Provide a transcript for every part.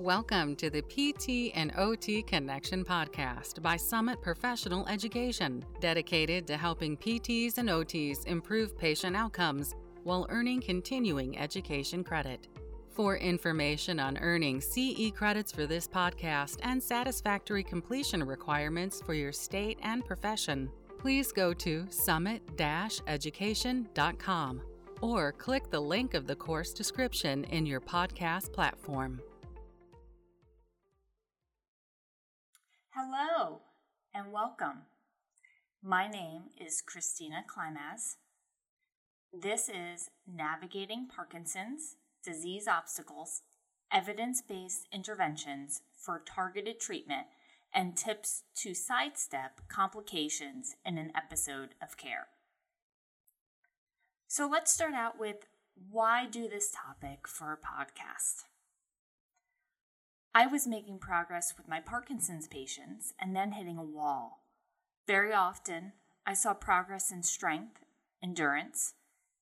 Welcome to the PT and OT Connection podcast by Summit Professional Education, dedicated to helping PTs and OTs improve patient outcomes while earning continuing education credit. For information on earning CE credits for this podcast and satisfactory completion requirements for your state and profession, please go to summit education.com or click the link of the course description in your podcast platform. Hello and welcome. My name is Christina Climas. This is Navigating Parkinson's Disease Obstacles, Evidence Based Interventions for Targeted Treatment, and Tips to Sidestep Complications in an Episode of Care. So let's start out with why do this topic for a podcast? I was making progress with my Parkinson's patients and then hitting a wall. Very often, I saw progress in strength, endurance,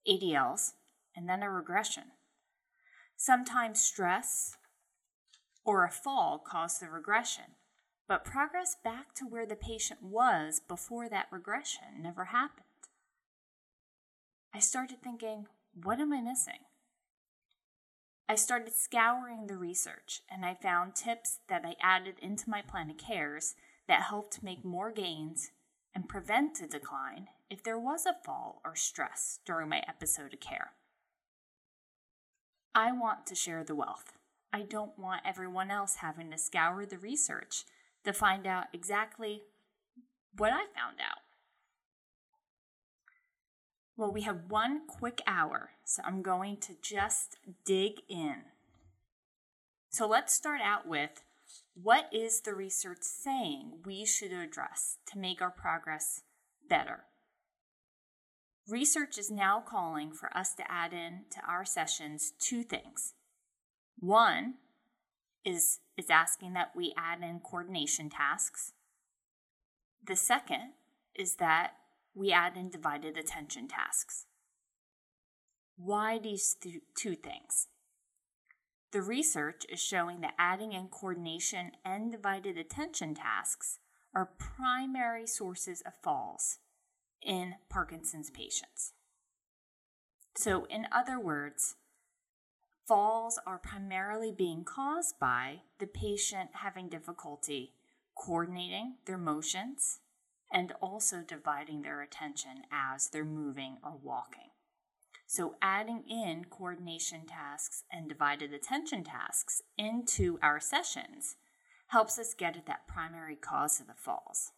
ADLs, and then a regression. Sometimes stress or a fall caused the regression, but progress back to where the patient was before that regression never happened. I started thinking, what am I missing? I started scouring the research and I found tips that I added into my plan of cares that helped make more gains and prevent a decline if there was a fall or stress during my episode of care. I want to share the wealth. I don't want everyone else having to scour the research to find out exactly what I found out. Well, we have one quick hour, so I'm going to just dig in. So let's start out with what is the research saying we should address to make our progress better? Research is now calling for us to add in to our sessions two things. One is, is asking that we add in coordination tasks. The second is that we add in divided attention tasks. Why these th- two things? The research is showing that adding in coordination and divided attention tasks are primary sources of falls in Parkinson's patients. So, in other words, falls are primarily being caused by the patient having difficulty coordinating their motions and also dividing their attention as they're moving or walking. So, adding in coordination tasks and divided attention tasks into our sessions helps us get at that primary cause of the falls.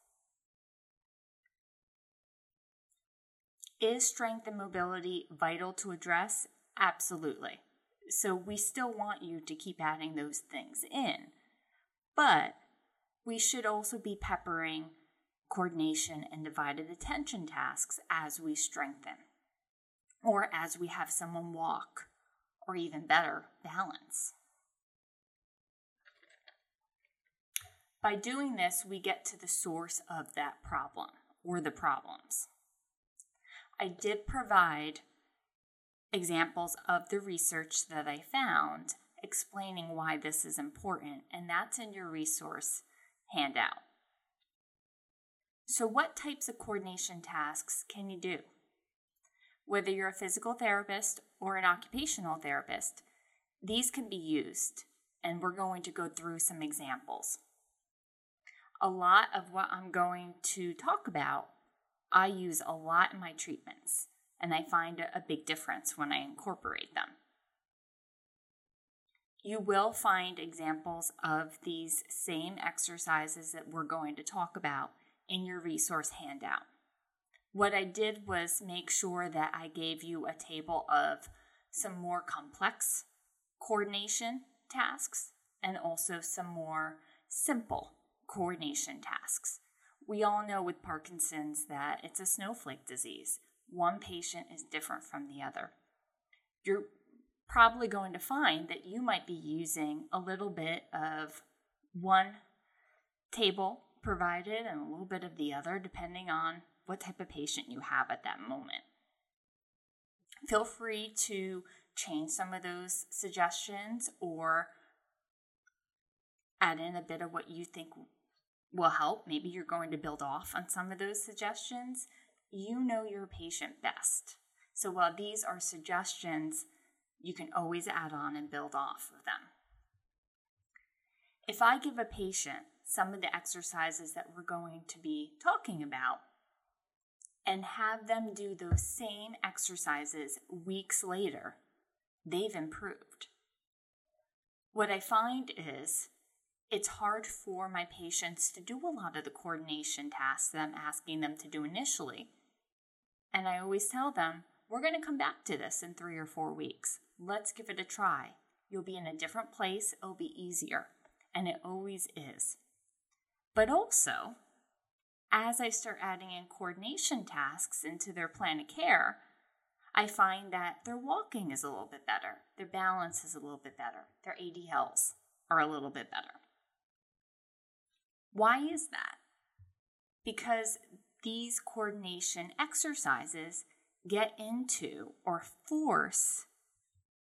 Is strength and mobility vital to address? Absolutely. So, we still want you to keep adding those things in. But we should also be peppering coordination and divided attention tasks as we strengthen, or as we have someone walk, or even better, balance. By doing this, we get to the source of that problem or the problems. I did provide examples of the research that I found explaining why this is important, and that's in your resource handout. So, what types of coordination tasks can you do? Whether you're a physical therapist or an occupational therapist, these can be used, and we're going to go through some examples. A lot of what I'm going to talk about, I use a lot in my treatments, and I find a big difference when I incorporate them. You will find examples of these same exercises that we're going to talk about in your resource handout. What I did was make sure that I gave you a table of some more complex coordination tasks and also some more simple coordination tasks. We all know with Parkinson's that it's a snowflake disease. One patient is different from the other. You're probably going to find that you might be using a little bit of one table provided and a little bit of the other, depending on what type of patient you have at that moment. Feel free to change some of those suggestions or add in a bit of what you think will help. Maybe you're going to build off on some of those suggestions. You know your patient best. So while these are suggestions, you can always add on and build off of them. If I give a patient some of the exercises that we're going to be talking about and have them do those same exercises weeks later, they've improved. What I find is it's hard for my patients to do a lot of the coordination tasks that I'm asking them to do initially. And I always tell them, we're going to come back to this in three or four weeks. Let's give it a try. You'll be in a different place, it'll be easier. And it always is. But also, as I start adding in coordination tasks into their plan of care, I find that their walking is a little bit better, their balance is a little bit better, their ADLs are a little bit better. Why is that? Because these coordination exercises get into or force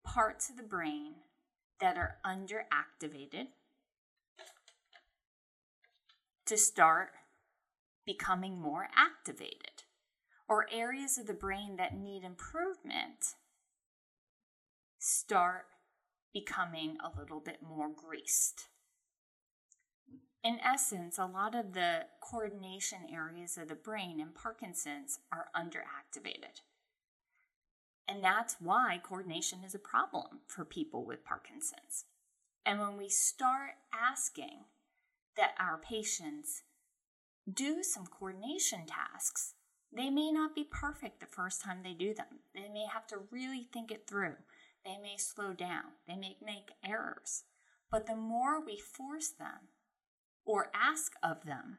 parts of the brain that are underactivated to start becoming more activated, or areas of the brain that need improvement start becoming a little bit more greased. In essence, a lot of the coordination areas of the brain in Parkinson's are underactivated. And that's why coordination is a problem for people with Parkinson's. And when we start asking that our patients do some coordination tasks, they may not be perfect the first time they do them. They may have to really think it through. They may slow down. They may make errors. But the more we force them or ask of them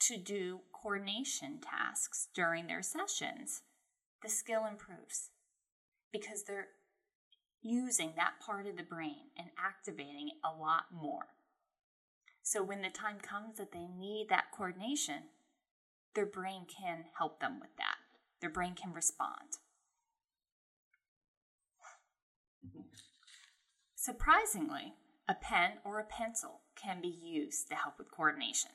to do coordination tasks during their sessions, the skill improves because they're using that part of the brain and activating it a lot more. So when the time comes that they need that coordination, their brain can help them with that. Their brain can respond. Surprisingly, a pen or a pencil can be used to help with coordination.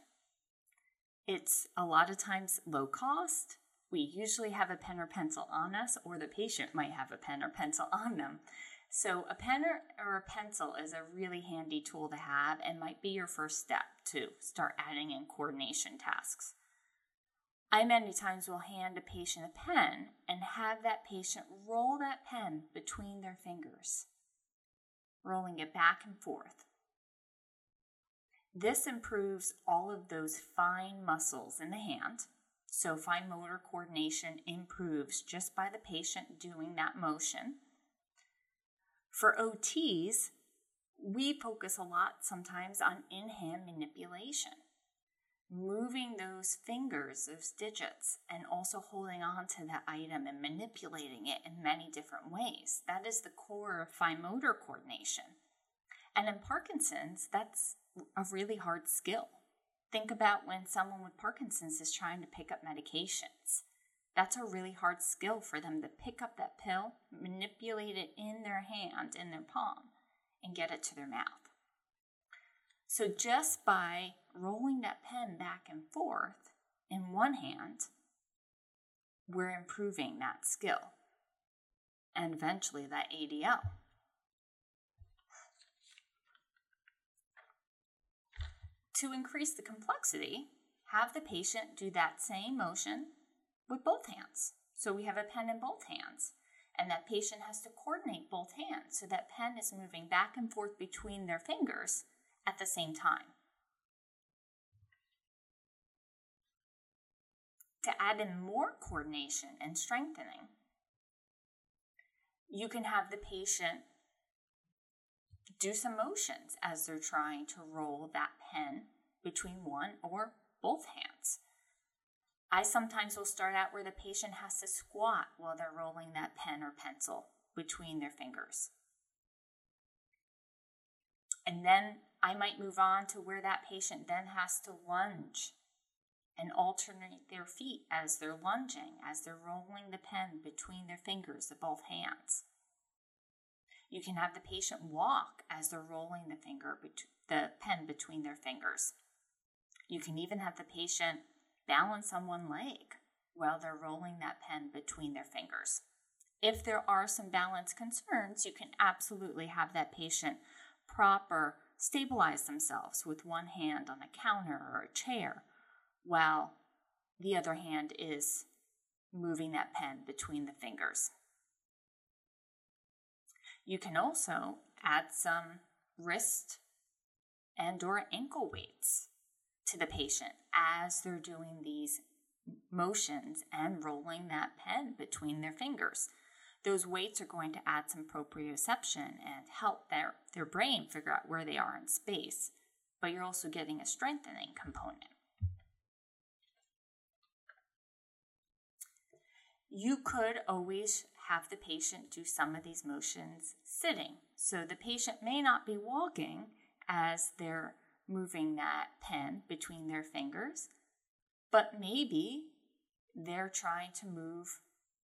It's a lot of times low cost. We usually have a pen or pencil on us, or the patient might have a pen or pencil on them. So, a pen or, or, a pencil is a really handy tool to have and might be your first step to start adding in coordination tasks. I many times will hand a patient a pen and have that patient roll that pen between their fingers, rolling it back and forth. This improves all of those fine muscles in the hand. So, fine motor coordination improves just by the patient doing that motion. For OTs, we focus a lot sometimes on in hand manipulation, moving those fingers, those digits, and also holding on to that item and manipulating it in many different ways. That is the core of fine motor coordination. And in Parkinson's, that's a really hard skill. Think about when someone with Parkinson's is trying to pick up medications. That's a really hard skill for them to pick up that pill, manipulate it in their hand, in their palm, and get it to their mouth. So, just by rolling that pen back and forth in one hand, we're improving that skill and eventually that ADL. To increase the complexity, have the patient do that same motion with both hands. So we have a pen in both hands. And that patient has to coordinate both hands so that pen is moving back and forth between their fingers at the same time. To add in more coordination and strengthening, you can have the patient do some motions as they're trying to roll that pen between one or both hands. I sometimes will start out where the patient has to squat while they're rolling that pen or pencil between their fingers. And then I might move on to where that patient then has to lunge and alternate their feet as they're lunging, as they're rolling the pen between their fingers of both hands. You can have the patient walk as they're rolling the finger, the pen between their fingers. You can even have the patient balance on one leg while they're rolling that pen between their fingers. If there are some balance concerns, you can absolutely have that patient proper stabilize themselves with one hand on a counter or a chair while the other hand is moving that pen between the fingers. You can also add some wrist and or ankle weights to the patient as they're doing these motions and rolling that pen between their fingers. Those weights are going to add some proprioception and help their, their brain figure out where they are in space, but you're also getting a strengthening component. You could always have the patient do some of these motions sitting. So the patient may not be walking as they're moving that pen between their fingers, but maybe they're trying to move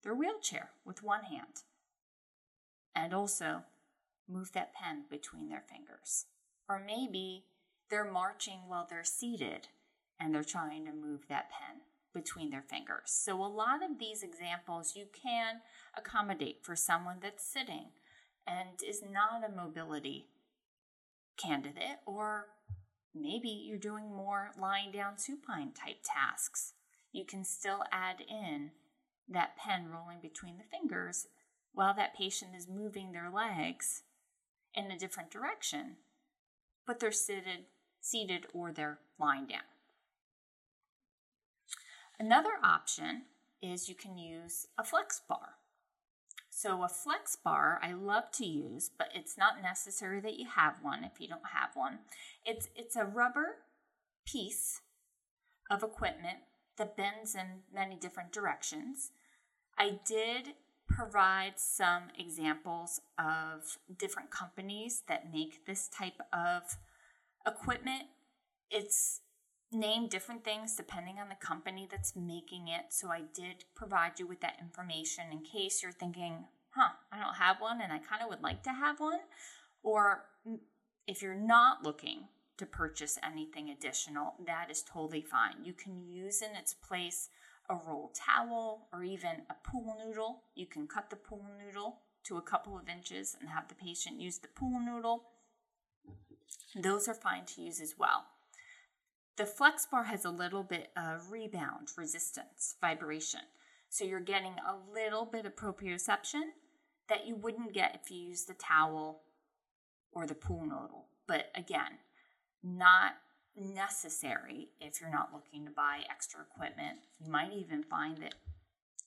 their wheelchair with one hand and also move that pen between their fingers. Or maybe they're marching while they're seated and they're trying to move that pen between their fingers. So, a lot of these examples you can accommodate for someone that's sitting and is not a mobility candidate, or maybe you're doing more lying down supine type tasks. You can still add in that pen rolling between the fingers while that patient is moving their legs in a different direction, but they're seated, seated or they're lying down. Another option is you can use a flex bar. So, a flex bar I love to use, but it's not necessary that you have one if you don't have one. It's, it's a rubber piece of equipment that bends in many different directions. I did provide some examples of different companies that make this type of equipment. It's name different things depending on the company that's making it. So I did provide you with that information in case you're thinking, huh, I don't have one and I kind of would like to have one. Or if you're not looking to purchase anything additional, that is totally fine. You can use in its place a roll towel or even a pool noodle. You can cut the pool noodle to a couple of inches and have the patient use the pool noodle. Those are fine to use as well. The flex bar has a little bit of rebound resistance, vibration. So you're getting a little bit of proprioception that you wouldn't get if you use the towel or the pool noodle. But again, not necessary if you're not looking to buy extra equipment. You might even find that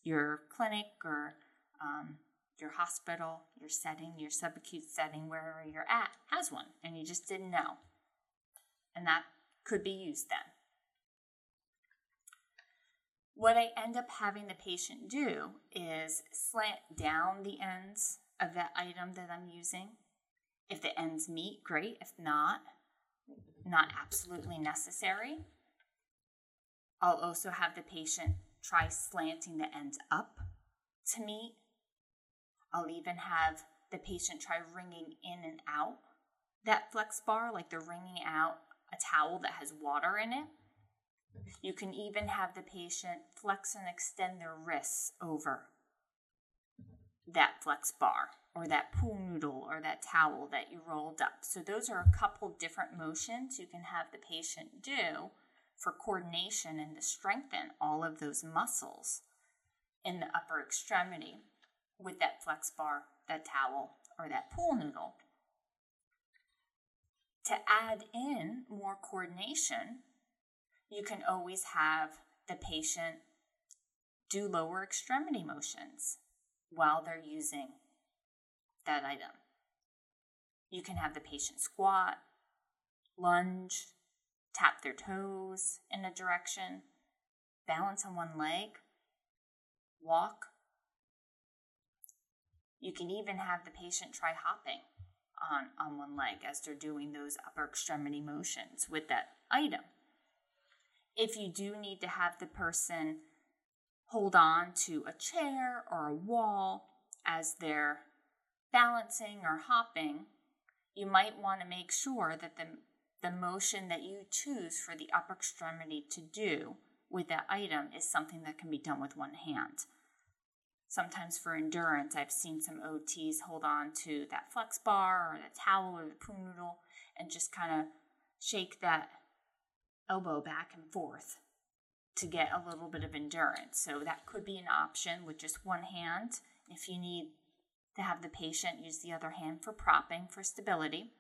your clinic or um, your hospital, your setting, your subacute setting, wherever you're at, has one, and you just didn't know. And that could be used then. What I end up having the patient do is slant down the ends of that item that I'm using. If the ends meet, great. If not, not absolutely necessary. I'll also have the patient try slanting the ends up to meet. I'll even have the patient try wringing in and out that flex bar, like they're wringing out a towel that has water in it. You can even have the patient flex and extend their wrists over that flex bar or that pool noodle or that towel that you rolled up. So, those are a couple different motions you can have the patient do for coordination and to strengthen all of those muscles in the upper extremity with that flex bar, that towel, or that pool noodle to add in more coordination, you can always have the patient do lower extremity motions while they're using that item. You can have the patient squat, lunge, tap their toes in a direction, balance on one leg, walk. You can even have the patient try hopping on, on one leg as they're doing those upper extremity motions with that item. If you do need to have the person hold on to a chair or a wall as they're balancing or hopping, you might want to make sure that the the motion that you choose for the upper extremity to do with that item is something that can be done with one hand. Sometimes for endurance, I've seen some OTs hold on to that flex bar or the towel or the pool noodle and just kind of shake that elbow back and forth to get a little bit of endurance. So that could be an option with just one hand if you need to have the patient use the other hand for propping for stability.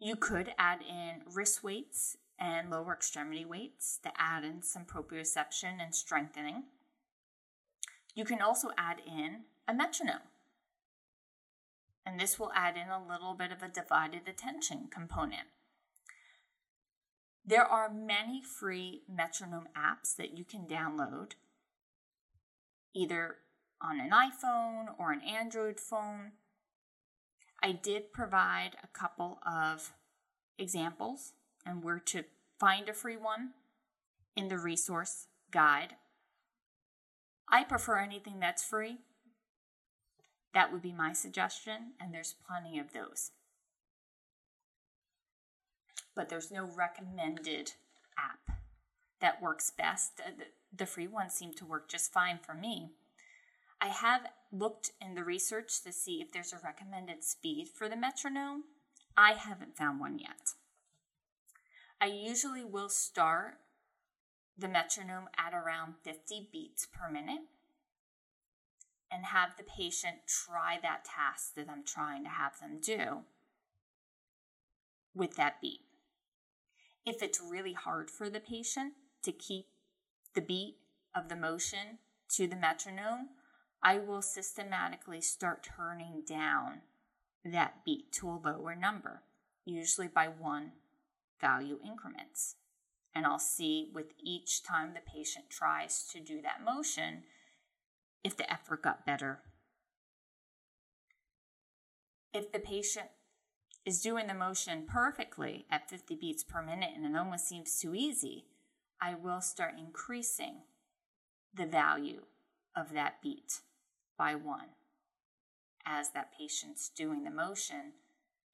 You could add in wrist weights and lower extremity weights to add in some proprioception and strengthening. You can also add in a metronome. And this will add in a little bit of a divided attention component. There are many free metronome apps that you can download, either on an iPhone or an Android phone. I did provide a couple of examples and where to find a free one in the resource guide. I prefer anything that's free. That would be my suggestion, and there's plenty of those but there's no recommended app that works best. Uh, the free ones seem to work just fine for me. I have looked in the research to see if there's a recommended speed for the metronome. I haven't found one yet. I usually will start the metronome at around 50 beats per minute and have the patient try that task that I'm trying to have them do with that beat. If it's really hard for the patient to keep the beat of the motion to the metronome, I will systematically start turning down that beat to a lower number, usually by one value increments. And I'll see with each time the patient tries to do that motion if the effort got better. If the patient is doing the motion perfectly at 50 beats per minute and it almost seems too easy, I will start increasing the value of that beat by one as that patient's doing the motion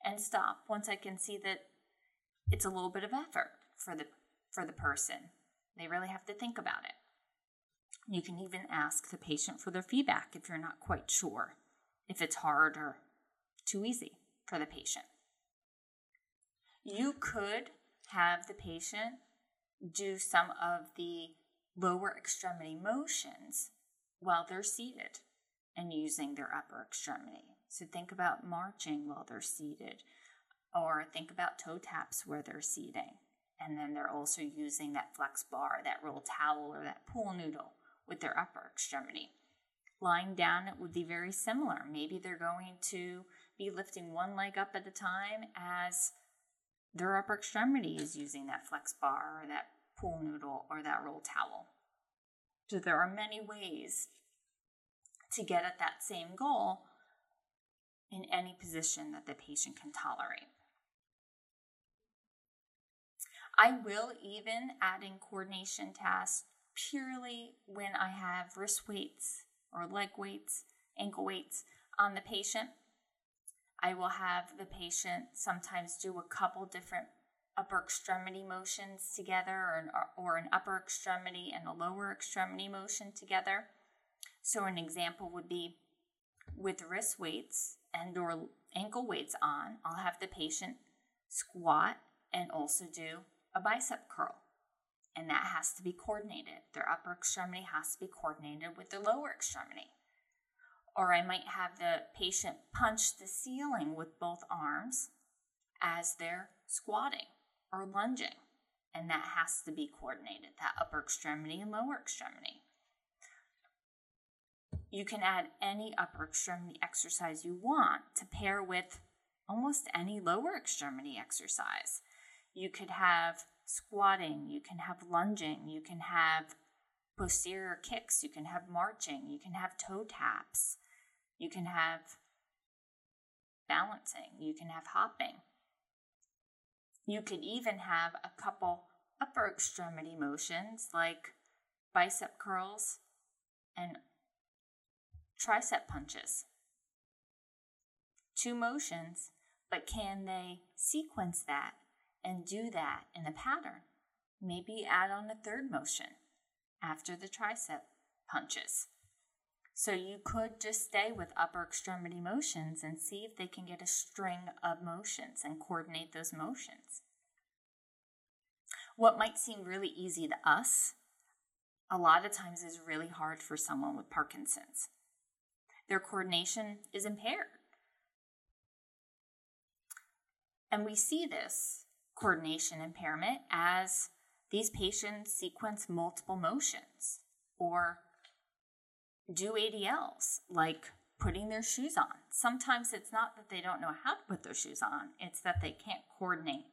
and stop once I can see that it's a little bit of effort for the for the person. They really have to think about it. You can even ask the patient for their feedback if you're not quite sure if it's hard or too easy for the patient. You could have the patient do some of the lower extremity motions while they're seated and using their upper extremity. So think about marching while they're seated, or think about toe taps where they're seating. And then they're also using that flex bar, that roll towel, or that pool noodle with their upper extremity. Lying down, it would be very similar. Maybe they're going to be lifting one leg up at a time as their upper extremity is using that flex bar or that pool noodle or that roll towel. So there are many ways to get at that same goal in any position that the patient can tolerate. I will even add in coordination tasks purely when I have wrist weights or leg weights, ankle weights on the patient I will have the patient sometimes do a couple different upper extremity motions together or an, or an upper extremity and a lower extremity motion together. So an example would be with wrist weights and or ankle weights on, I'll have the patient squat and also do a bicep curl. And that has to be coordinated. Their upper extremity has to be coordinated with their lower extremity. Or I might have the patient punch the ceiling with both arms as they're squatting or lunging. And that has to be coordinated, that upper extremity and lower extremity. You can add any upper extremity exercise you want to pair with almost any lower extremity exercise. You could have squatting, you can have lunging, you can have posterior kicks, you can have marching, you can have toe taps, you can have balancing, you can have hopping. You could even have a couple upper extremity motions like bicep curls and tricep punches. Two motions, but can they sequence that and do that in a pattern. Maybe add on a third motion after the tricep punches. So you could just stay with upper extremity motions and see if they can get a string of motions and coordinate those motions. What might seem really easy to us, a lot of times is really hard for someone with Parkinson's. Their coordination is impaired. And we see this coordination impairment as these patients sequence multiple motions or do ADLs, like putting their shoes on. Sometimes it's not that they don't know how to put their shoes on, it's that they can't coordinate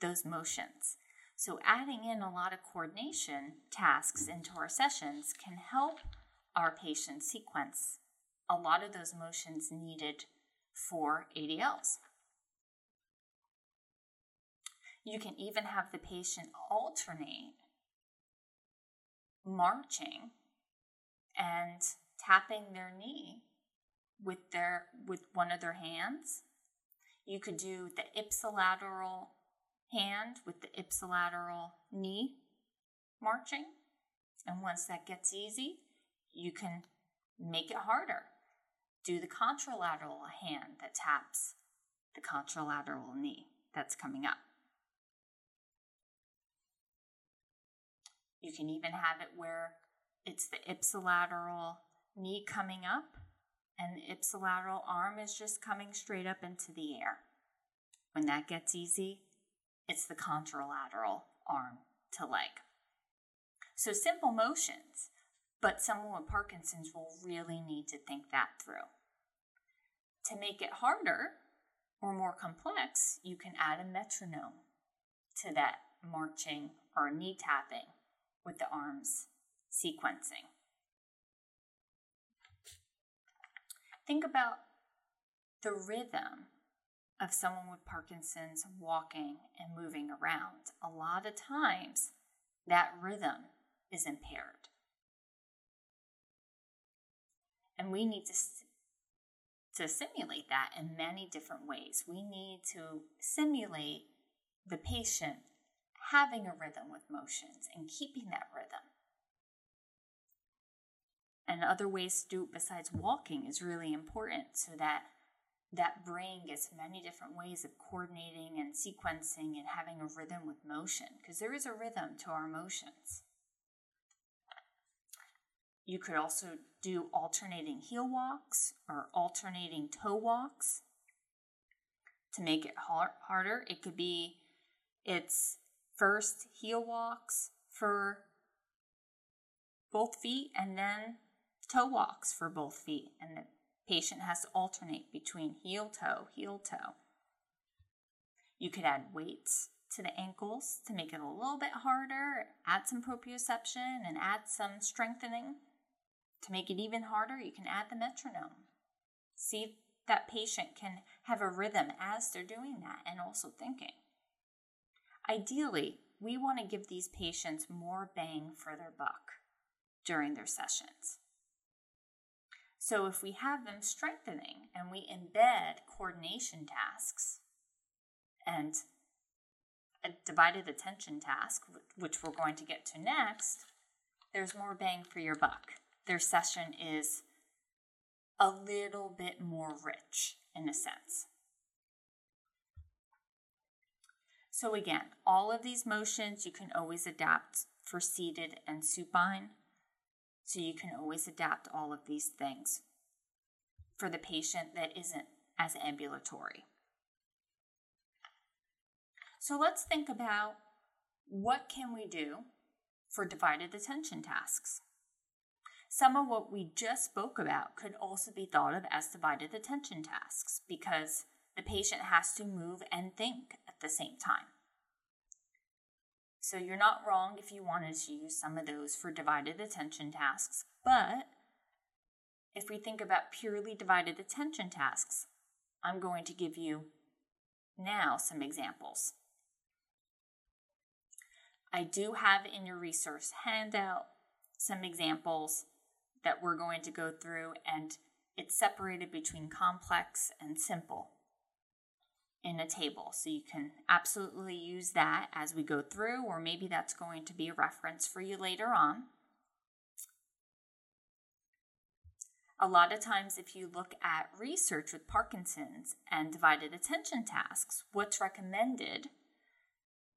those motions. So, adding in a lot of coordination tasks into our sessions can help our patients sequence a lot of those motions needed for ADLs. You can even have the patient alternate marching and tapping their knee with their with one of their hands. You could do the ipsilateral hand with the ipsilateral knee marching. And once that gets easy, you can make it harder. Do the contralateral hand that taps the contralateral knee that's coming up. You can even have it where it's the ipsilateral knee coming up and the ipsilateral arm is just coming straight up into the air. When that gets easy, it's the contralateral arm to leg. So simple motions, but someone with Parkinson's will really need to think that through. To make it harder or more complex, you can add a metronome to that marching or knee tapping with the arms sequencing. Think about the rhythm of someone with Parkinson's walking and moving around. A lot of times, that rhythm is impaired. And we need to, to simulate that in many different ways. We need to simulate the patient having a rhythm with motions and keeping that rhythm. And other ways to do it besides walking is really important so that that brain gets many different ways of coordinating and sequencing and having a rhythm with motion because there is a rhythm to our motions. You could also do alternating heel walks or alternating toe walks to make it hard, harder. It could be it's first heel walks for both feet and then toe walks for both feet. And the patient has to alternate between heel toe, heel toe. You could add weights to the ankles to make it a little bit harder, add some proprioception and add some strengthening. To make it even harder, you can add the metronome. See if that patient can have a rhythm as they're doing that and also thinking. Ideally, we want to give these patients more bang for their buck during their sessions. So, if we have them strengthening and we embed coordination tasks and a divided attention task, which we're going to get to next, there's more bang for your buck. Their session is a little bit more rich in a sense. So again, all of these motions you can always adapt for seated and supine. So you can always adapt all of these things for the patient that isn't as ambulatory. So let's think about what can we do for divided attention tasks. Some of what we just spoke about could also be thought of as divided attention tasks because the patient has to move and think at the same time. So you're not wrong if you wanted to use some of those for divided attention tasks, but if we think about purely divided attention tasks, I'm going to give you now some examples. I do have in your resource handout some examples that we're going to go through, and it's separated between complex and simple. In a table. So you can absolutely use that as we go through, or maybe that's going to be a reference for you later on. A lot of times, if you look at research with Parkinson's and divided attention tasks, what's recommended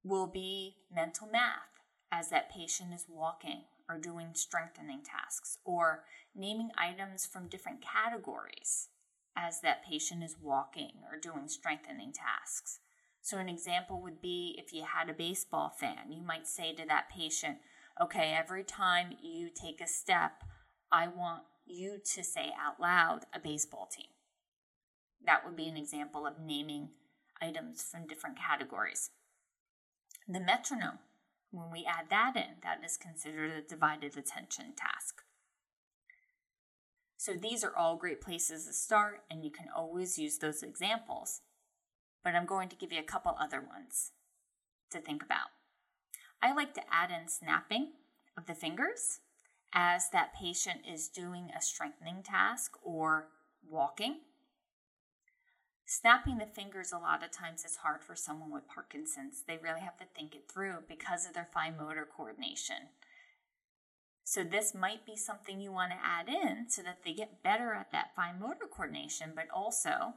will be mental math as that patient is walking or doing strengthening tasks, or naming items from different categories as that patient is walking or doing strengthening tasks. So, an example would be if you had a baseball fan, you might say to that patient, Okay, every time you take a step, I want you to say out loud a baseball team. That would be an example of naming items from different categories. The metronome, when we add that in, that is considered a divided attention task. So these are all great places to start, and you can always use those examples. But I'm going to give you a couple other ones to think about. I like to add in snapping of the fingers as that patient is doing a strengthening task or walking. Snapping the fingers, a lot of times, is hard for someone with Parkinson's. They really have to think it through because of their fine motor coordination. So this might be something you want to add in so that they get better at that fine motor coordination, but also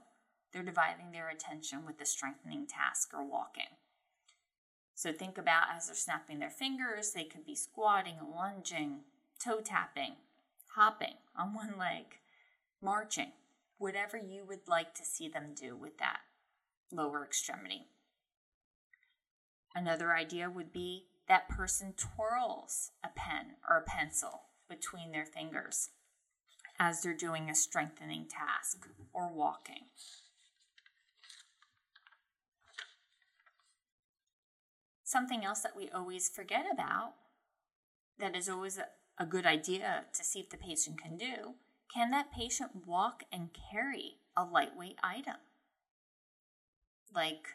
they're dividing their attention with the strengthening task or walking. So think about as they're snapping their fingers, they could be squatting, lunging, toe tapping, hopping on one leg, marching, whatever you would like to see them do with that lower extremity. Another idea would be that person twirls a pen or a pencil between their fingers as they're doing a strengthening task or walking. Something else that we always forget about that is always a, good idea to see if the patient can do can that patient walk and carry a lightweight item like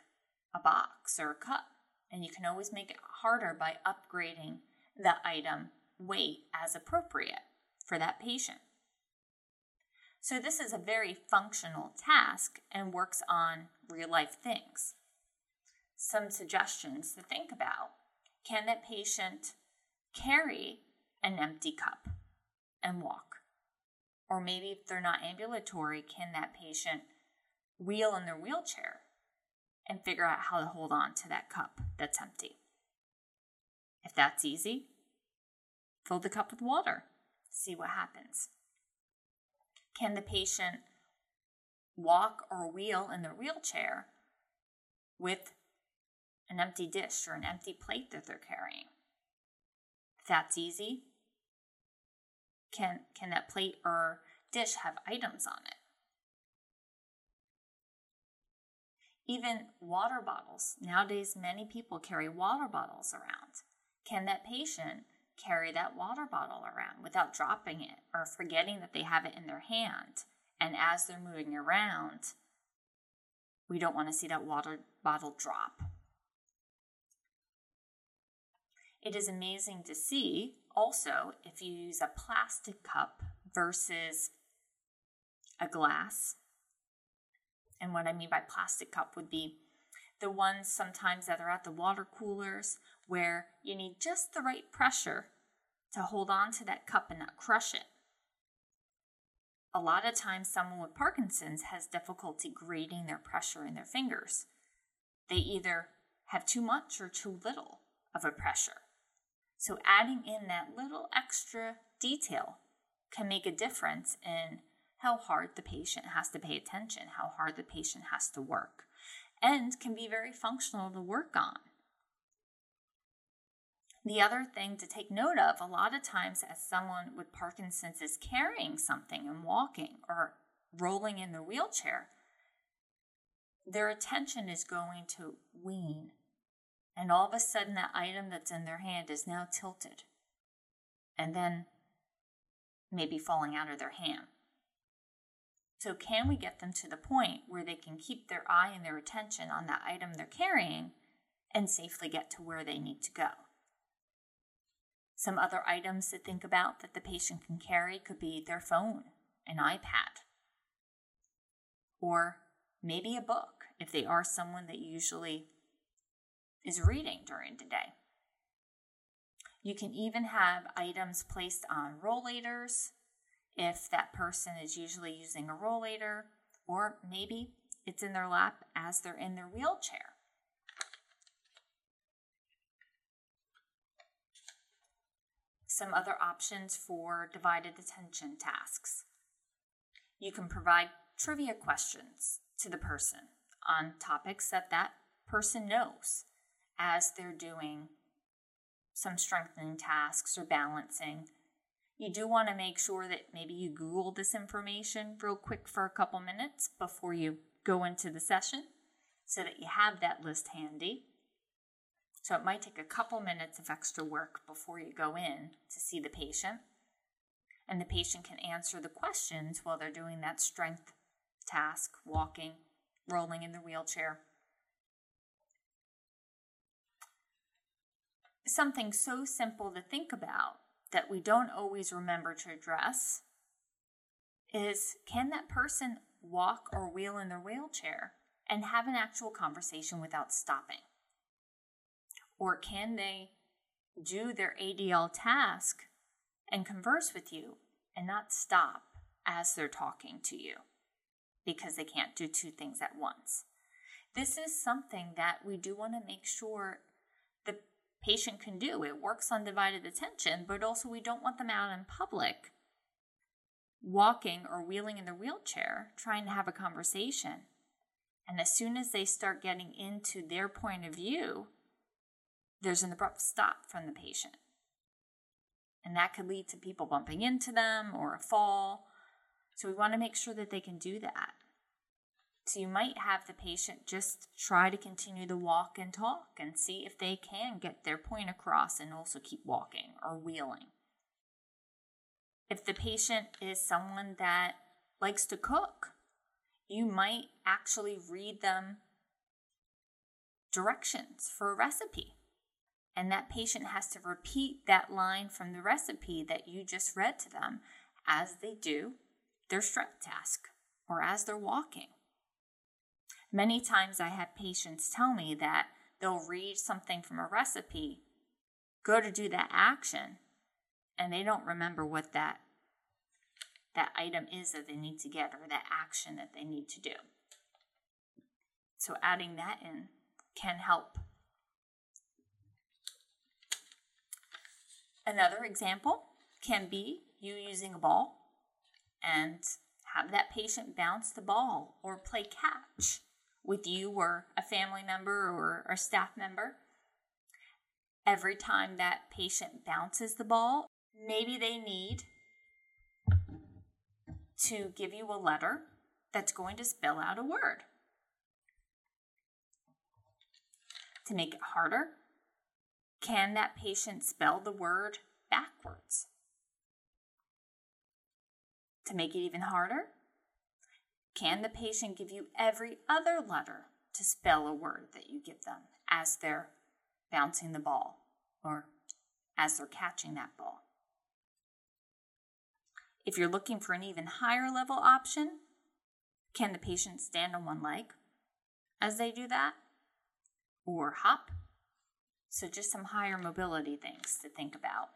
a box or a cup? And you can always make it harder by upgrading the item weight as appropriate for that patient. So, this is a very functional task and works on real life things. Some suggestions to think about can that patient carry an empty cup and walk? Or maybe if they're not ambulatory, can that patient wheel in their wheelchair and figure out how to hold on to that cup that's empty. If that's easy, fill the cup with water, see what happens. Can the patient walk or wheel in their wheelchair with an empty dish or an empty plate that they're carrying? If that's easy, can, can that plate or dish have items on it? Even water bottles. Nowadays, many people carry water bottles around. Can that patient carry that water bottle around without dropping it or forgetting that they have it in their hand? And as they're moving around, we don't want to see that water bottle drop. It is amazing to see also if you use a plastic cup versus a glass and what I mean by plastic cup would be the ones sometimes that are at the water coolers where you need just the right pressure to hold on to that cup and not crush it. A lot of times, someone with Parkinson's has difficulty grading their pressure in their fingers. They either have too much or too little of a pressure. So, adding in that little extra detail can make a difference in how hard the patient has to pay attention, how hard the patient has to work, and can be very functional to work on. The other thing to take note of a lot of times, as someone with Parkinson's is carrying something and walking or rolling in their wheelchair, their attention is going to wean. And all of a sudden, that item that's in their hand is now tilted and then maybe falling out of their hand. So, can we get them to the point where they can keep their eye and their attention on that item they're carrying and safely get to where they need to go? Some other items to think about that the patient can carry could be their phone, an iPad, or maybe a book if they are someone that usually is reading during the day. You can even have items placed on rollators if that person is usually using a rollator, or maybe it's in their lap as they're in their wheelchair. Some other options for divided attention tasks. You can provide trivia questions to the person on topics that that person knows as they're doing some strengthening tasks or balancing. You do want to make sure that maybe you Google this information real quick for a couple minutes before you go into the session so that you have that list handy. So it might take a couple minutes of extra work before you go in to see the patient. And the patient can answer the questions while they're doing that strength task, walking, rolling in the wheelchair. Something so simple to think about that we don't always remember to address is can that person walk or wheel in their wheelchair and have an actual conversation without stopping? Or can they do their ADL task and converse with you and not stop as they're talking to you because they can't do two things at once? This is something that we do want to make sure patient can do. It works on divided attention, but also we don't want them out in public walking or wheeling in the wheelchair, trying to have a conversation. And as soon as they start getting into their point of view, there's an abrupt stop from the patient. And that could lead to people bumping into them or a fall. So we want to make sure that they can do that. So you might have the patient just try to continue the walk and talk and see if they can get their point across and also keep walking or wheeling. If the patient is someone that likes to cook, you might actually read them directions for a recipe. And that patient has to repeat that line from the recipe that you just read to them as they do their strength task or as they're walking. Many times I have patients tell me that they'll read something from a recipe, go to do that action, and they don't remember what that that item is that they need to get or that action that they need to do. So adding that in can help. Another example can be you using a ball and have that patient bounce the ball or play catch with you or a family member or a staff member. Every time that patient bounces the ball, maybe they need to give you a letter that's going to spell out a word. To make it harder, can that patient spell the word backwards? To make it even harder, can the patient give you every other letter to spell a word that you give them as they're bouncing the ball or as they're catching that ball? If you're looking for an even higher level option, can the patient stand on one leg as they do that? Or hop? So, just some higher mobility things to think about.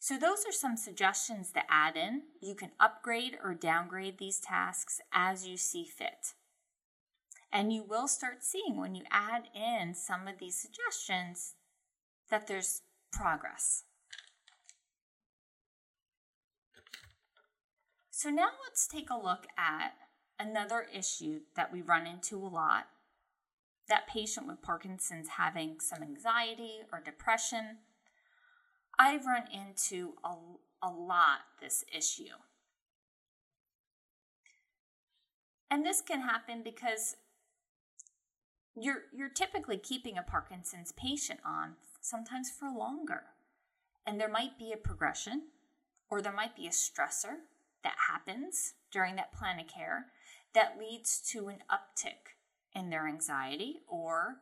So, those are some suggestions to add in. You can upgrade or downgrade these tasks as you see fit. And you will start seeing when you add in some of these suggestions that there's progress. So now let's take a look at another issue that we run into a lot that patient with Parkinson's having some anxiety or depression. I've run into a, a lot this issue. And this can happen because you're, you're typically keeping a Parkinson's patient on sometimes for longer. And there might be a progression or there might be a stressor that happens during that plan of care that leads to an uptick in their anxiety or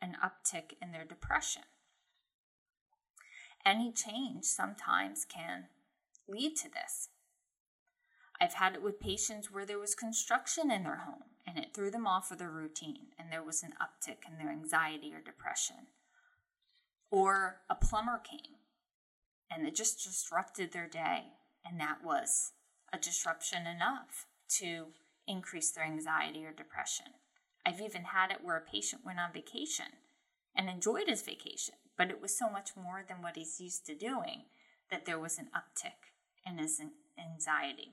an uptick in their depression. Any change sometimes can lead to this. I've had it with patients where there was construction in their home and it threw them off of their routine and there was an uptick in their anxiety or depression. Or a plumber came and it just disrupted their day, and that was a disruption enough to increase their anxiety or depression. I've even had it where a patient went on vacation and enjoyed his vacation, but it was so much more than what he's used to doing that there was an uptick in his anxiety.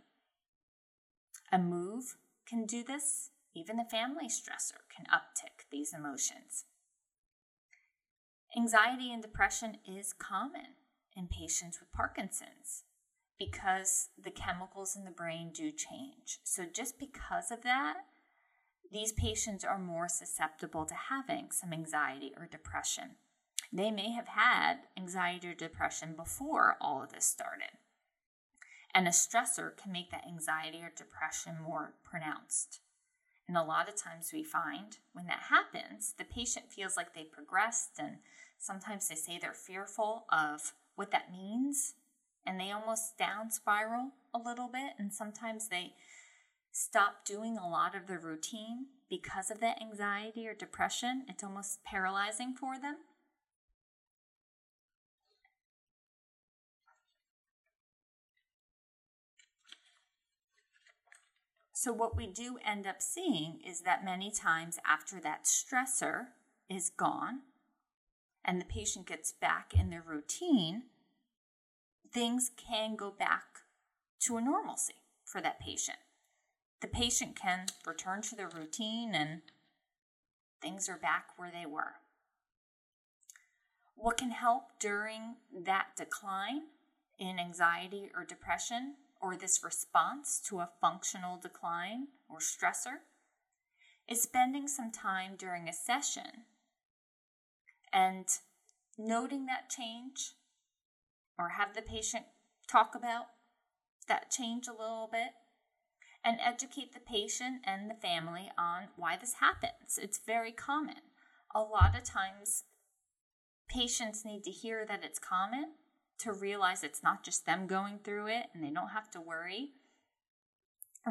A move can do this. Even the family stressor can uptick these emotions. Anxiety and depression is common in patients with Parkinson's because the chemicals in the brain do change. So, just because of that, these patients are more susceptible to having some anxiety or depression. They may have had anxiety or depression before all of this started. And a stressor can make that anxiety or depression more pronounced. And a lot of times we find when that happens, the patient feels like they progressed, and sometimes they say they're fearful of what that means, and they almost down spiral a little bit, and sometimes they stop doing a lot of the routine because of that anxiety or depression. It's almost paralyzing for them. So, what we do end up seeing is that many times after that stressor is gone and the patient gets back in their routine, things can go back to a normalcy for that patient. The patient can return to their routine and things are back where they were. What can help during that decline in anxiety or depression or this response to a functional decline or stressor is spending some time during a session and noting that change or have the patient talk about that change a little bit and educate the patient and the family on why this happens. It's very common. A lot of times, patients need to hear that it's common to realize it's not just them going through it and they don't have to worry.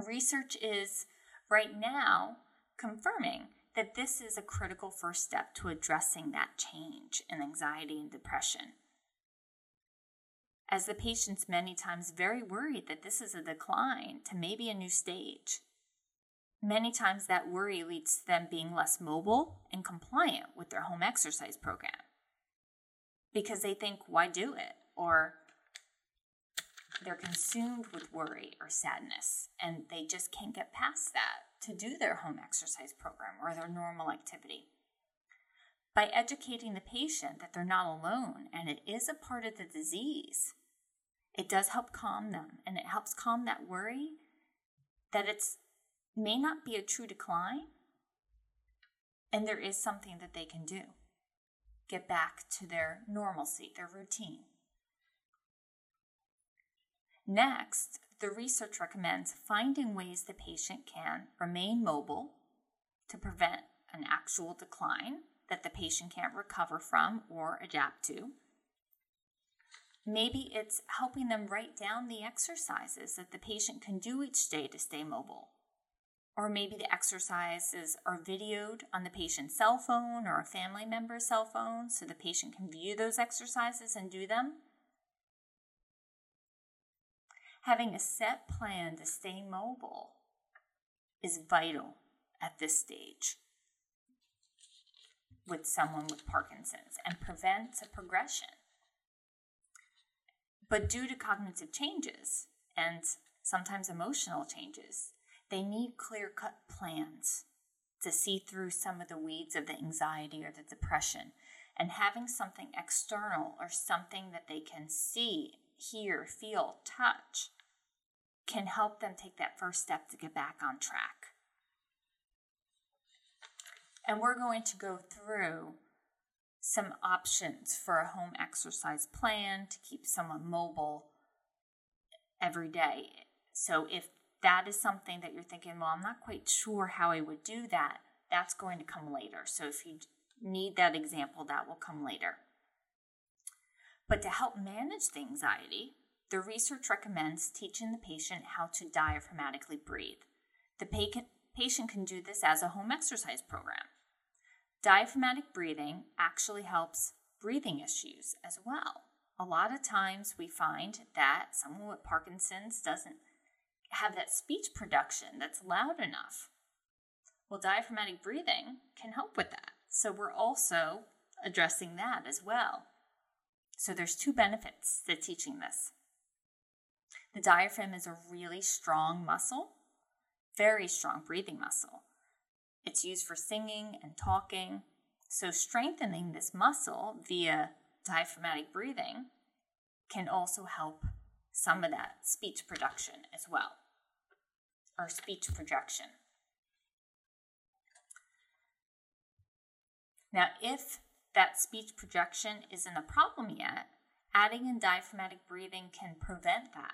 Research is right now confirming that this is a critical first step to addressing that change in anxiety and depression. As the patient's many times very worried that this is a decline to maybe a new stage. Many times that worry leads to them being less mobile and compliant with their home exercise program because they think, why do it? Or they're consumed with worry or sadness and they just can't get past that to do their home exercise program or their normal activity. By educating the patient that they're not alone and it is a part of the disease, it does help calm them and it helps calm that worry that it's may not be a true decline and there is something that they can do. Get back to their normalcy, their routine. Next, the research recommends finding ways the patient can remain mobile to prevent an actual decline that the patient can't recover from or adapt to. Maybe it's helping them write down the exercises that the patient can do each day to stay mobile. Or maybe the exercises are videoed on the patient's cell phone or a family member's cell phone so the patient can view those exercises and do them. Having a set plan to stay mobile is vital at this stage with someone with Parkinson's and prevents a progression. But due to cognitive changes and sometimes emotional changes, they need clear cut plans to see through some of the weeds of the anxiety or the depression. And having something external or something that they can see, hear, feel, touch can help them take that first step to get back on track. And we're going to go through some options for a home exercise plan to keep someone mobile every day. So if that is something that you're thinking, well, I'm not quite sure how I would do that, that's going to come later. So if you need that example, that will come later. But to help manage the anxiety, the research recommends teaching the patient how to diaphragmatically breathe. The patient can do this as a home exercise program. Diaphragmatic breathing actually helps breathing issues as well. A lot of times we find that someone with Parkinson's doesn't have that speech production that's loud enough. Well, diaphragmatic breathing can help with that. So we're also addressing that as well. So there's two benefits to teaching this. The diaphragm is a really strong muscle, very strong breathing muscle. It's used for singing and talking. So strengthening this muscle via diaphragmatic breathing can also help some of that speech production as well, or speech projection. Now, if that speech projection isn't a problem yet, adding in diaphragmatic breathing can prevent that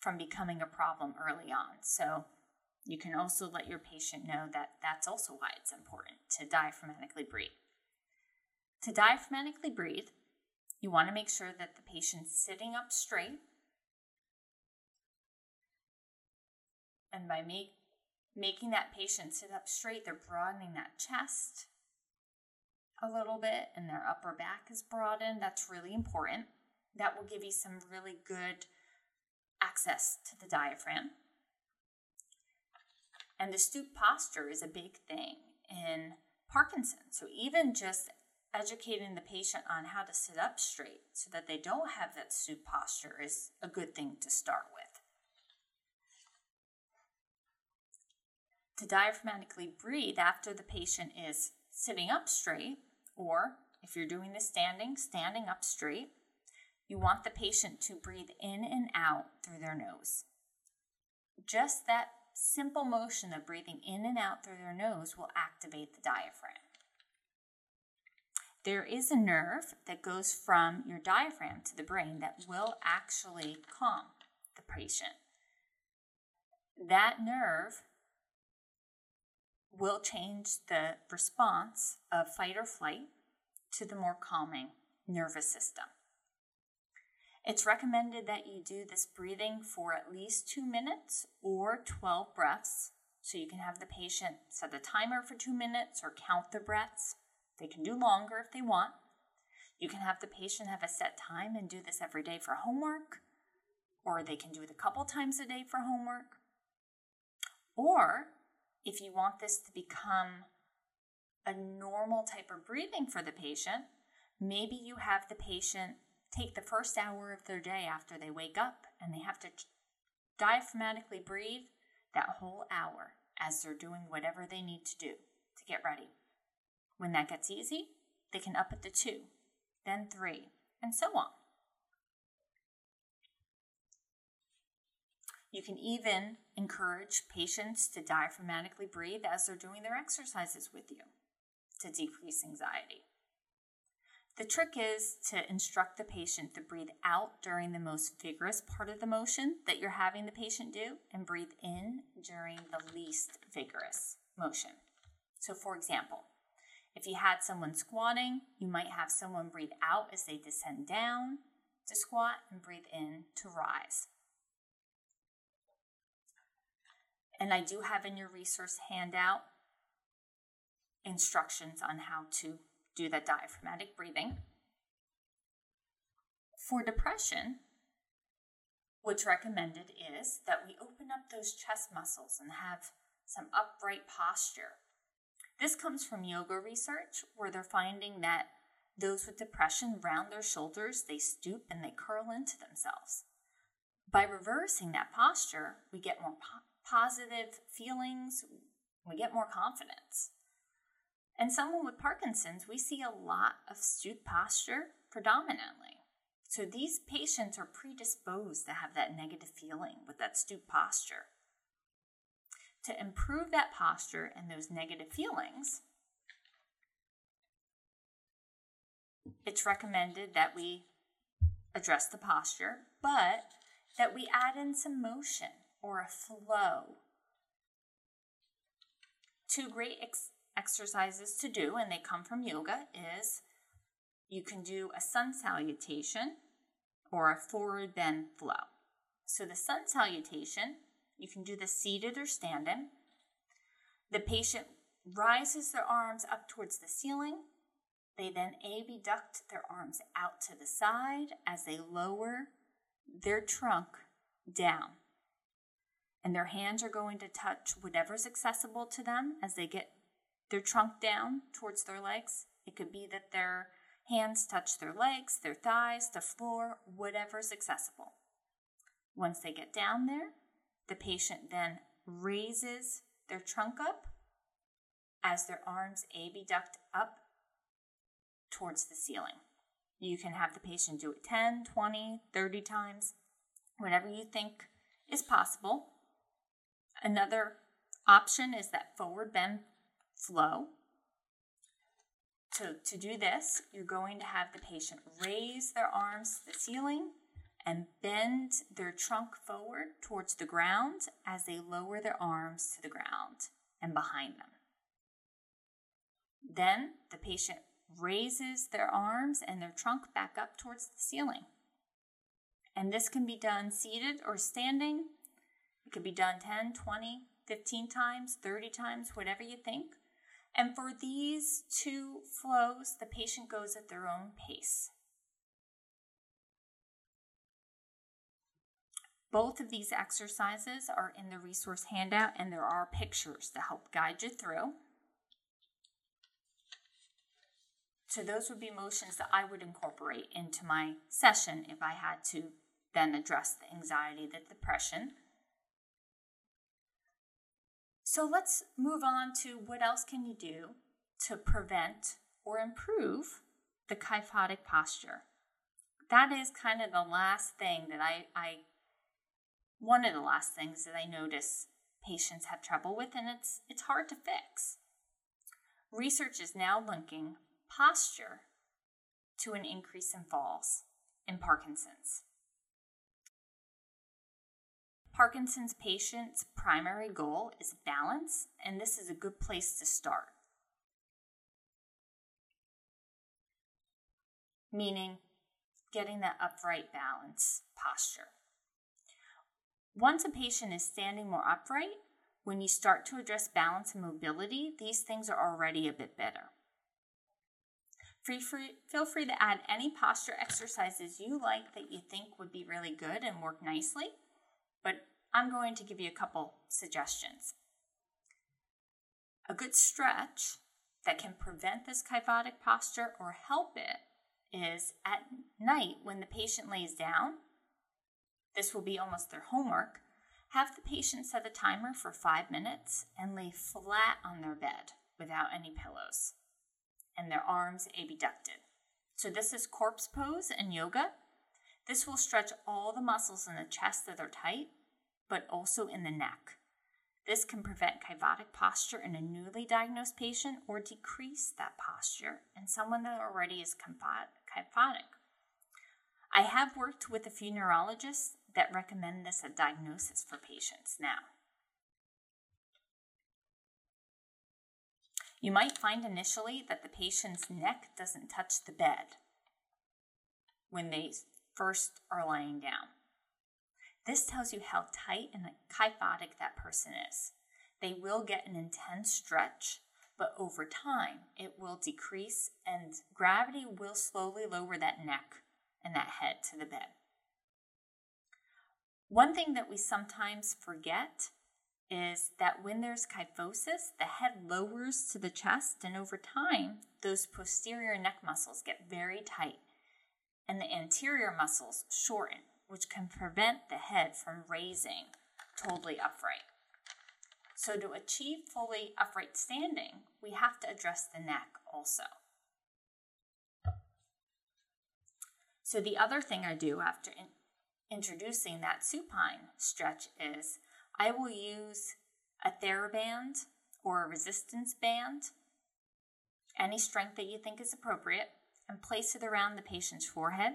from becoming a problem early on. So, you can also let your patient know that that's also why it's important to diaphragmatically breathe. To diaphragmatically breathe, you want to make sure that the patient's sitting up straight. And by make, making that patient sit up straight, they're broadening that chest a little bit and their upper back is broadened. That's really important. That will give you some really good access to the diaphragm. And the stoop posture is a big thing in Parkinson's. So even just educating the patient on how to sit up straight so that they don't have that stoop posture is a good thing to start with. To diaphragmatically breathe after the patient is sitting up straight, or if you're doing the standing, standing up straight, you want the patient to breathe in and out through their nose. Just that simple motion of breathing in and out through their nose will activate the diaphragm. There is a nerve that goes from your diaphragm to the brain that will actually calm the patient. That nerve will change the response of fight or flight to the more calming nervous system. It's recommended that you do this breathing for at least two minutes or 12 breaths. So you can have the patient set the timer for two minutes or count the breaths. They can do longer if they want. You can have the patient have a set time and do this every day for homework, or they can do it a couple times a day for homework. Or if you want this to become a normal type of breathing for the patient, maybe you have the patient take the first hour of their day after they wake up and they have to diaphragmatically breathe that whole hour as they're doing whatever they need to do to get ready. When that gets easy, they can up it to two, then three, and so on. You can even encourage patients to diaphragmatically breathe as they're doing their exercises with you to decrease anxiety. The trick is to instruct the patient to breathe out during the most vigorous part of the motion that you're having the patient do and breathe in during the least vigorous motion. So, for example, if you had someone squatting, you might have someone breathe out as they descend down to squat and breathe in to rise. And I do have in your resource handout instructions on how to do that diaphragmatic breathing. For depression, what's recommended is that we open up those chest muscles and have some upright posture. This comes from yoga research where they're finding that those with depression round their shoulders, they stoop and they curl into themselves. By reversing that posture, we get more po- positive feelings, we get more confidence. And someone with Parkinson's, we see a lot of stoop posture predominantly. So these patients are predisposed to have that negative feeling with that stoop posture. To improve that posture and those negative feelings, it's recommended that we address the posture, but that we add in some motion or a flow. Two great ex- exercises to do, and they come from yoga, is you can do a sun salutation or a forward bend flow. So the sun salutation, you can do the seated or standing. The patient rises their arms up towards the ceiling. They then abduct their arms out to the side as they lower their trunk down. And their hands are going to touch whatever's accessible to them as they get their trunk down towards their legs. It could be that their hands touch their legs, their thighs, the floor, whatever's accessible. Once they get down there, the patient then raises their trunk up as their arms abduct up towards the ceiling. You can have the patient do it 10, 20, 30 times, whatever you think is possible. Another option is that forward bend flow. So, to do this, you're going to have the patient raise their arms to the ceiling and bend their trunk forward towards the ground as they lower their arms to the ground and behind them. Then the patient raises their arms and their trunk back up towards the ceiling. And this can be done seated or standing. It could be done 10, 20, 15 times, 30 times, whatever you think. And for these two flows, the patient goes at their own pace. Both of these exercises are in the resource handout, and there are pictures to help guide you through. So, those would be motions that I would incorporate into my session if I had to then address the anxiety, the depression. So, let's move on to what else can you do to prevent or improve the kyphotic posture. That is kind of the last thing that I, I one of the last things that I notice patients have trouble with, and it's it's hard to fix. Research is now linking posture to an increase in falls in Parkinson's. Parkinson's patients' primary goal is balance, and this is a good place to start. Meaning, getting that upright balance posture. Once a patient is standing more upright, when you start to address balance and mobility, these things are already a bit better. Free, free, feel free to add any posture exercises you like that you think would be really good and work nicely, but I'm going to give you a couple suggestions. A good stretch that can prevent this kyphotic posture or help it is at night when the patient lays down. This will be almost their homework. Have the patient set a timer for five minutes and lay flat on their bed without any pillows and their arms abducted. So, this is corpse pose in yoga. This will stretch all the muscles in the chest that are tight, but also in the neck. This can prevent kyphotic posture in a newly diagnosed patient or decrease that posture in someone that already is kyphotic. I have worked with a few neurologists that recommend this as diagnosis for patients now. You might find initially that the patient's neck doesn't touch the bed when they first are lying down. This tells you how tight and kyphotic that person is. They will get an intense stretch, but over time it will decrease and gravity will slowly lower that neck and that head to the bed. One thing that we sometimes forget is that when there's kyphosis, the head lowers to the chest, and over time, those posterior neck muscles get very tight and the anterior muscles shorten, which can prevent the head from raising totally upright. So, to achieve fully upright standing, we have to address the neck also. So, the other thing I do after in- introducing that supine stretch is I will use a TheraBand or a resistance band, any strength that you think is appropriate, and place it around the patient's forehead.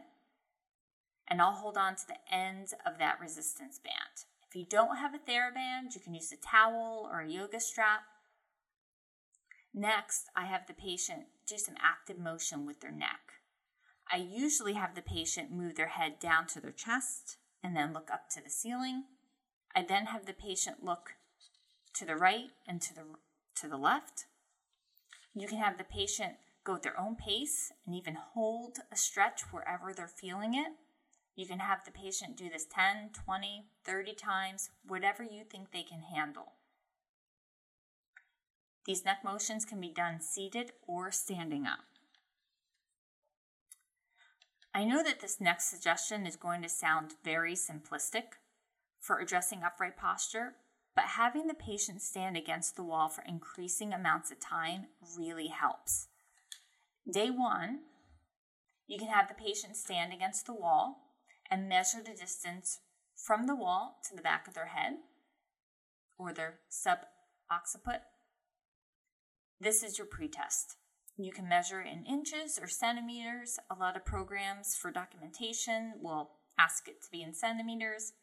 And I'll hold on to the ends of that resistance band. If you don't have a TheraBand, you can use a towel or a yoga strap. Next, I have the patient do some active motion with their neck. I usually have the patient move their head down to their chest and then look up to the ceiling. I then have the patient look to the right and to the to the left. You can have the patient go at their own pace and even hold a stretch wherever they're feeling it. You can have the patient do this 10, 20, 30 times, whatever you think they can handle. These neck motions can be done seated or standing up. I know that this next suggestion is going to sound very simplistic for addressing upright posture, but having the patient stand against the wall for increasing amounts of time really helps. Day one, you can have the patient stand against the wall and measure the distance from the wall to the back of their head or their subocciput. This is your pretest. You can measure in inches or centimeters. A lot of programs for documentation will ask it to be in centimeters.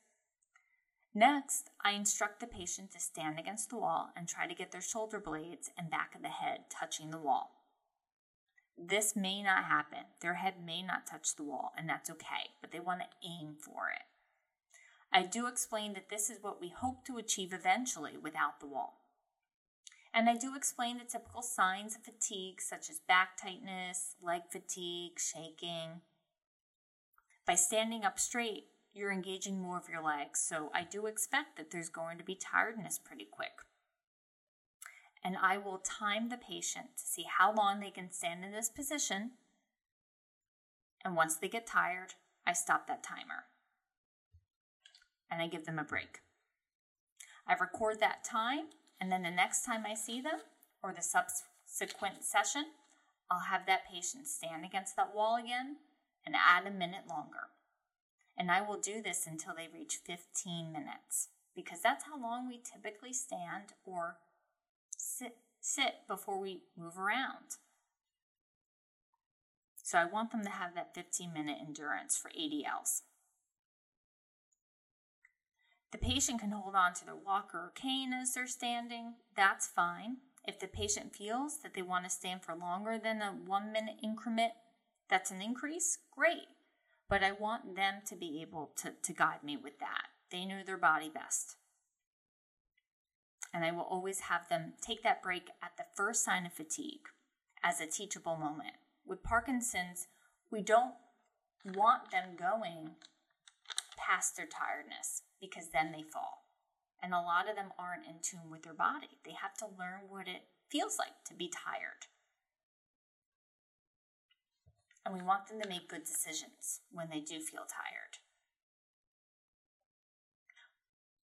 Next, I instruct the patient to stand against the wall and try to get their shoulder blades and back of the head touching the wall. This may not happen. Their head may not touch the wall, and that's okay, but they want to aim for it. I do explain that this is what we hope to achieve eventually without the wall. And I do explain the typical signs of fatigue, such as back tightness, leg fatigue, shaking. By standing up straight, you're engaging more of your legs, so I do expect that there's going to be tiredness pretty quick. And I will time the patient to see how long they can stand in this position. And once they get tired, I stop that timer and I give them a break. I record that time and then the next time I see them, or the subsequent session, I'll have that patient stand against that wall again and add a minute longer. And I will do this until they reach 15 minutes because that's how long we typically stand or sit, sit before we move around. So I want them to have that 15 minute endurance for ADLs. The patient can hold on to their walker or cane as they're standing. That's fine. If the patient feels that they want to stand for longer than a one minute increment, that's an increase, great. But I want them to be able to, to guide me with that. They know their body best. And I will always have them take that break at the first sign of fatigue as a teachable moment. With Parkinson's, we don't want them going past their tiredness because then they fall. And a lot of them aren't in tune with their body. They have to learn what it feels like to be tired. And we want them to make good decisions when they do feel tired.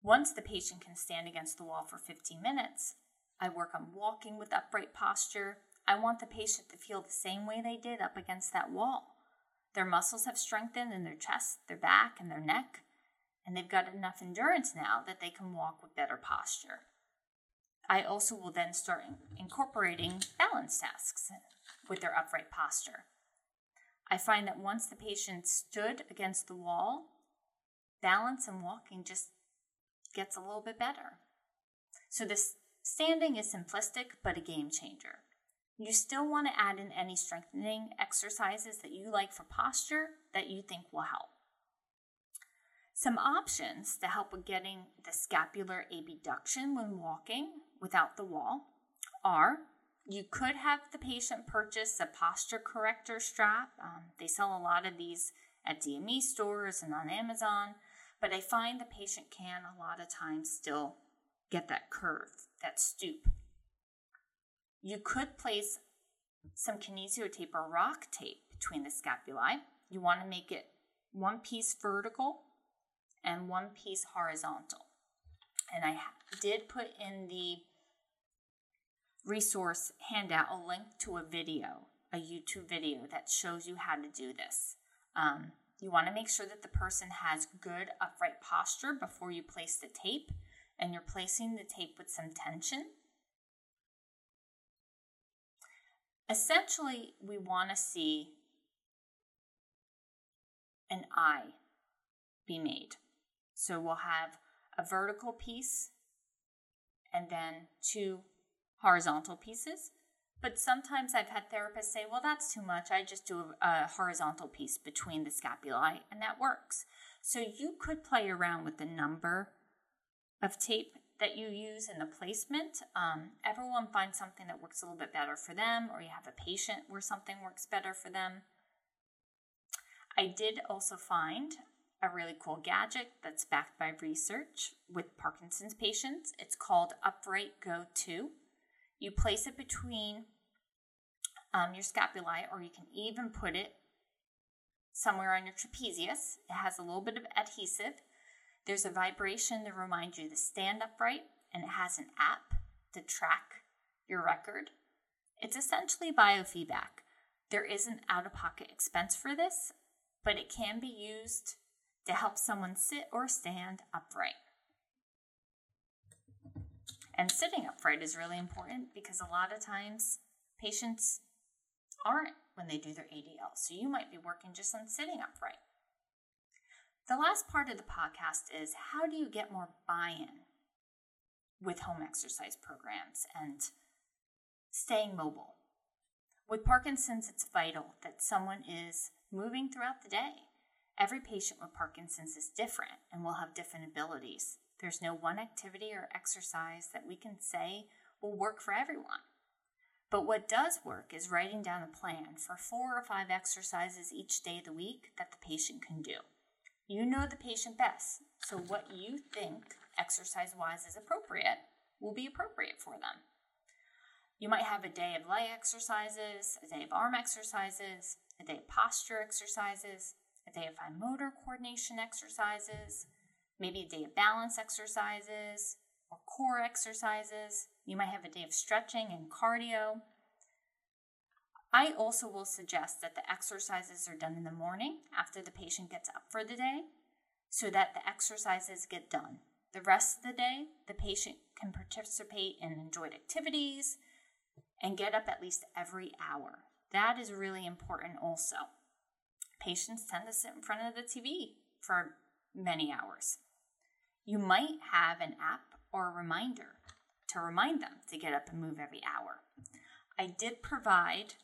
Once the patient can stand against the wall for 15 minutes, I work on walking with upright posture. I want the patient to feel the same way they did up against that wall. Their muscles have strengthened in their chest, their back, and their neck and they've got enough endurance now that they can walk with better posture. I also will then start incorporating balance tasks with their upright posture. I find that once the patient stood against the wall, balance and walking just gets a little bit better. So this standing is simplistic but a game changer. You still want to add in any strengthening exercises that you like for posture that you think will help. Some options to help with getting the scapular abduction when walking without the wall are you could have the patient purchase a posture corrector strap. Um, they sell a lot of these at DME stores and on Amazon, but I find the patient can a lot of times still get that curve, that stoop. You could place some kinesio tape or rock tape between the scapulae. You want to make it one piece vertical and one piece horizontal. And I did put in the resource handout a link to a video, a YouTube video that shows you how to do this. Um, you want to make sure that the person has good upright posture before you place the tape, and you're placing the tape with some tension. Essentially, we want to see an I be made. So we'll have a vertical piece and then two horizontal pieces. But sometimes I've had therapists say, well, that's too much. I just do a, a horizontal piece between the scapulae, and that works. So you could play around with the number of tape that you use and the placement. Um, everyone finds something that works a little bit better for them, or you have a patient where something works better for them. I did also find a really cool gadget that's backed by research with Parkinson's patients. It's called Upright Go 2. You place it between um, your scapulae, or you can even put it somewhere on your trapezius. It has a little bit of adhesive. There's a vibration to remind you to stand upright, and it has an app to track your record. It's essentially biofeedback. There is an out of pocket expense for this, but it can be used to help someone sit or stand upright. And sitting upright is really important because a lot of times patients aren't when they do their ADL. So you might be working just on sitting upright. The last part of the podcast is how do you get more buy in with home exercise programs and staying mobile? With Parkinson's, it's vital that someone is moving throughout the day. Every patient with Parkinson's is different and will have different abilities. There's no one activity or exercise that we can say will work for everyone. But what does work is writing down a plan for four or five exercises each day of the week that the patient can do. You know the patient best, so what you think exercise wise is appropriate will be appropriate for them. You might have a day of leg exercises, a day of arm exercises, a day of posture exercises, a day of fine motor coordination exercises, maybe a day of balance exercises or core exercises. You might have a day of stretching and cardio. I also will suggest that the exercises are done in the morning after the patient gets up for the day so that the exercises get done. The rest of the day, the patient can participate in enjoyed activities and get up at least every hour. That is really important also. Patients tend to sit in front of the TV for many hours. You might have an app or a reminder to remind them to get up and move every hour. I did provide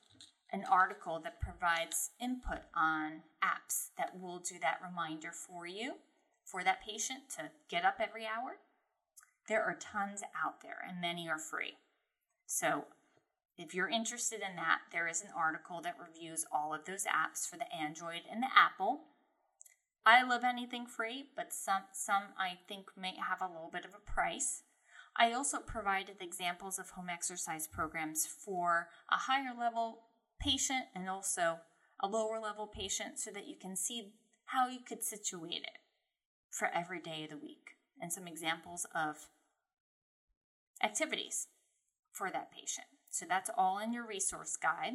an article that provides input on apps that will do that reminder for you, for that patient to get up every hour. There are tons out there, and many are free. So, if you're interested in that, there is an article that reviews all of those apps for the Android and the Apple. I love anything free, but some some I think may have a little bit of a price. I also provided examples of home exercise programs for a higher level patient and also a lower level patient so that you can see how you could situate it for every day of the week and some examples of activities for that patient. So that's all in your resource guide.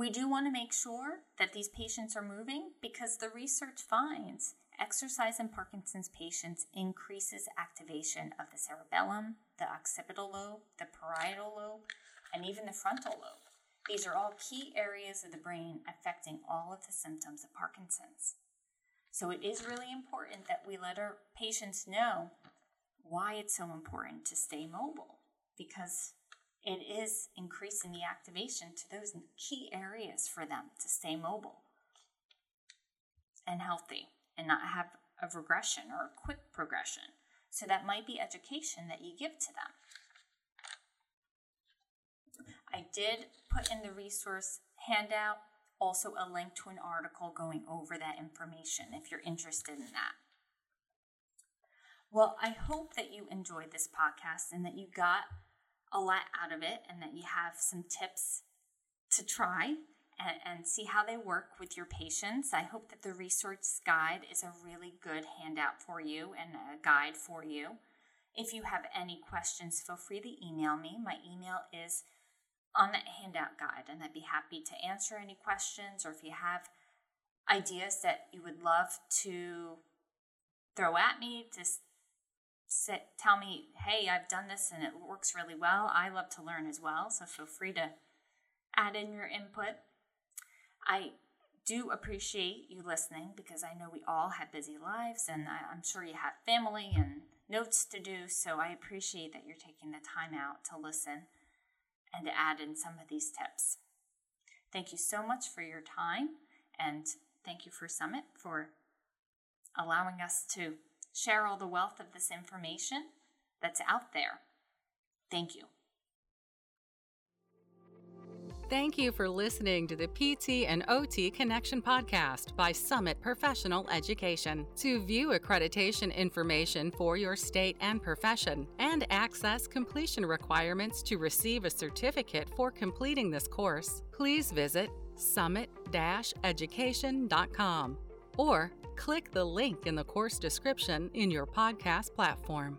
We do want to make sure that these patients are moving because the research finds exercise in Parkinson's patients increases activation of the cerebellum, the occipital lobe, the parietal lobe, and even the frontal lobe. These are all key areas of the brain affecting all of the symptoms of Parkinson's. So it is really important that we let our patients know why it's so important to stay mobile because it is increasing the activation to those key areas for them to stay mobile and healthy and not have a regression or a quick progression. So that might be education that you give to them. I did put in the resource handout also a link to an article going over that information if you're interested in that. Well, I hope that you enjoyed this podcast and that you got a lot out of it and that you have some tips to try and, and see how they work with your patients. I hope that the resource guide is a really good handout for you and a guide for you. If you have any questions, feel free to email me. My email is on that handout guide, and I'd be happy to answer any questions or if you have ideas that you would love to throw at me, just sit, tell me, hey, I've done this and it works really well. I love to learn as well, so feel free to add in your input. I do appreciate you listening because I know we all have busy lives and I, am sure you have family and notes to do, so I appreciate that you're taking the time out to listen. and to add in some of these tips. Thank you so much for your time, and thank you for Summit for allowing us to share all the wealth of this information that's out there. Thank you. Thank you for listening to the PT and OT Connection podcast by Summit Professional Education. To view accreditation information for your state and profession and access completion requirements to receive a certificate for completing this course, please visit summit-education.com or click the link in the course description in your podcast platform.